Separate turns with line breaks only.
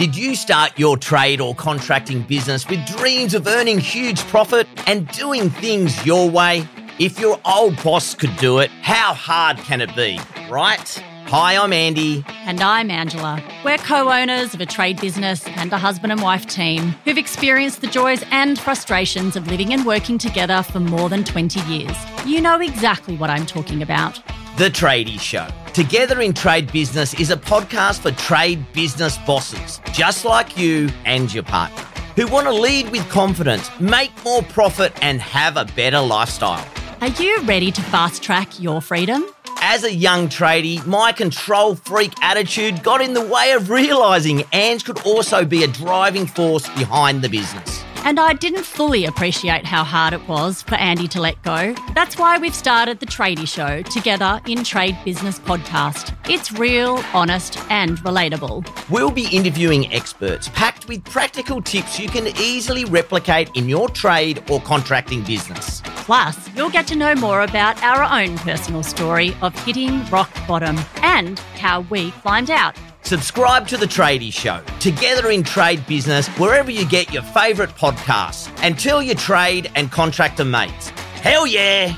Did you start your trade or contracting business with dreams of earning huge profit and doing things your way? If your old boss could do it, how hard can it be, right? Hi, I'm Andy.
And I'm Angela. We're co owners of a trade business and a husband and wife team who've experienced the joys and frustrations of living and working together for more than 20 years. You know exactly what I'm talking about.
The Tradie Show. Together in Trade Business is a podcast for trade business bosses, just like you and your partner, who want to lead with confidence, make more profit, and have a better lifestyle.
Are you ready to fast track your freedom?
As a young tradie, my control freak attitude got in the way of realising Ange could also be a driving force behind the business.
And I didn't fully appreciate how hard it was for Andy to let go. That's why we've started the Tradie Show together in Trade Business Podcast. It's real, honest, and relatable.
We'll be interviewing experts packed with practical tips you can easily replicate in your trade or contracting business.
Plus, you'll get to know more about our own personal story of hitting rock bottom and how we climbed out.
Subscribe to The Tradie Show, together in trade business, wherever you get your favourite podcasts, and tell your trade and contractor mates. Hell yeah!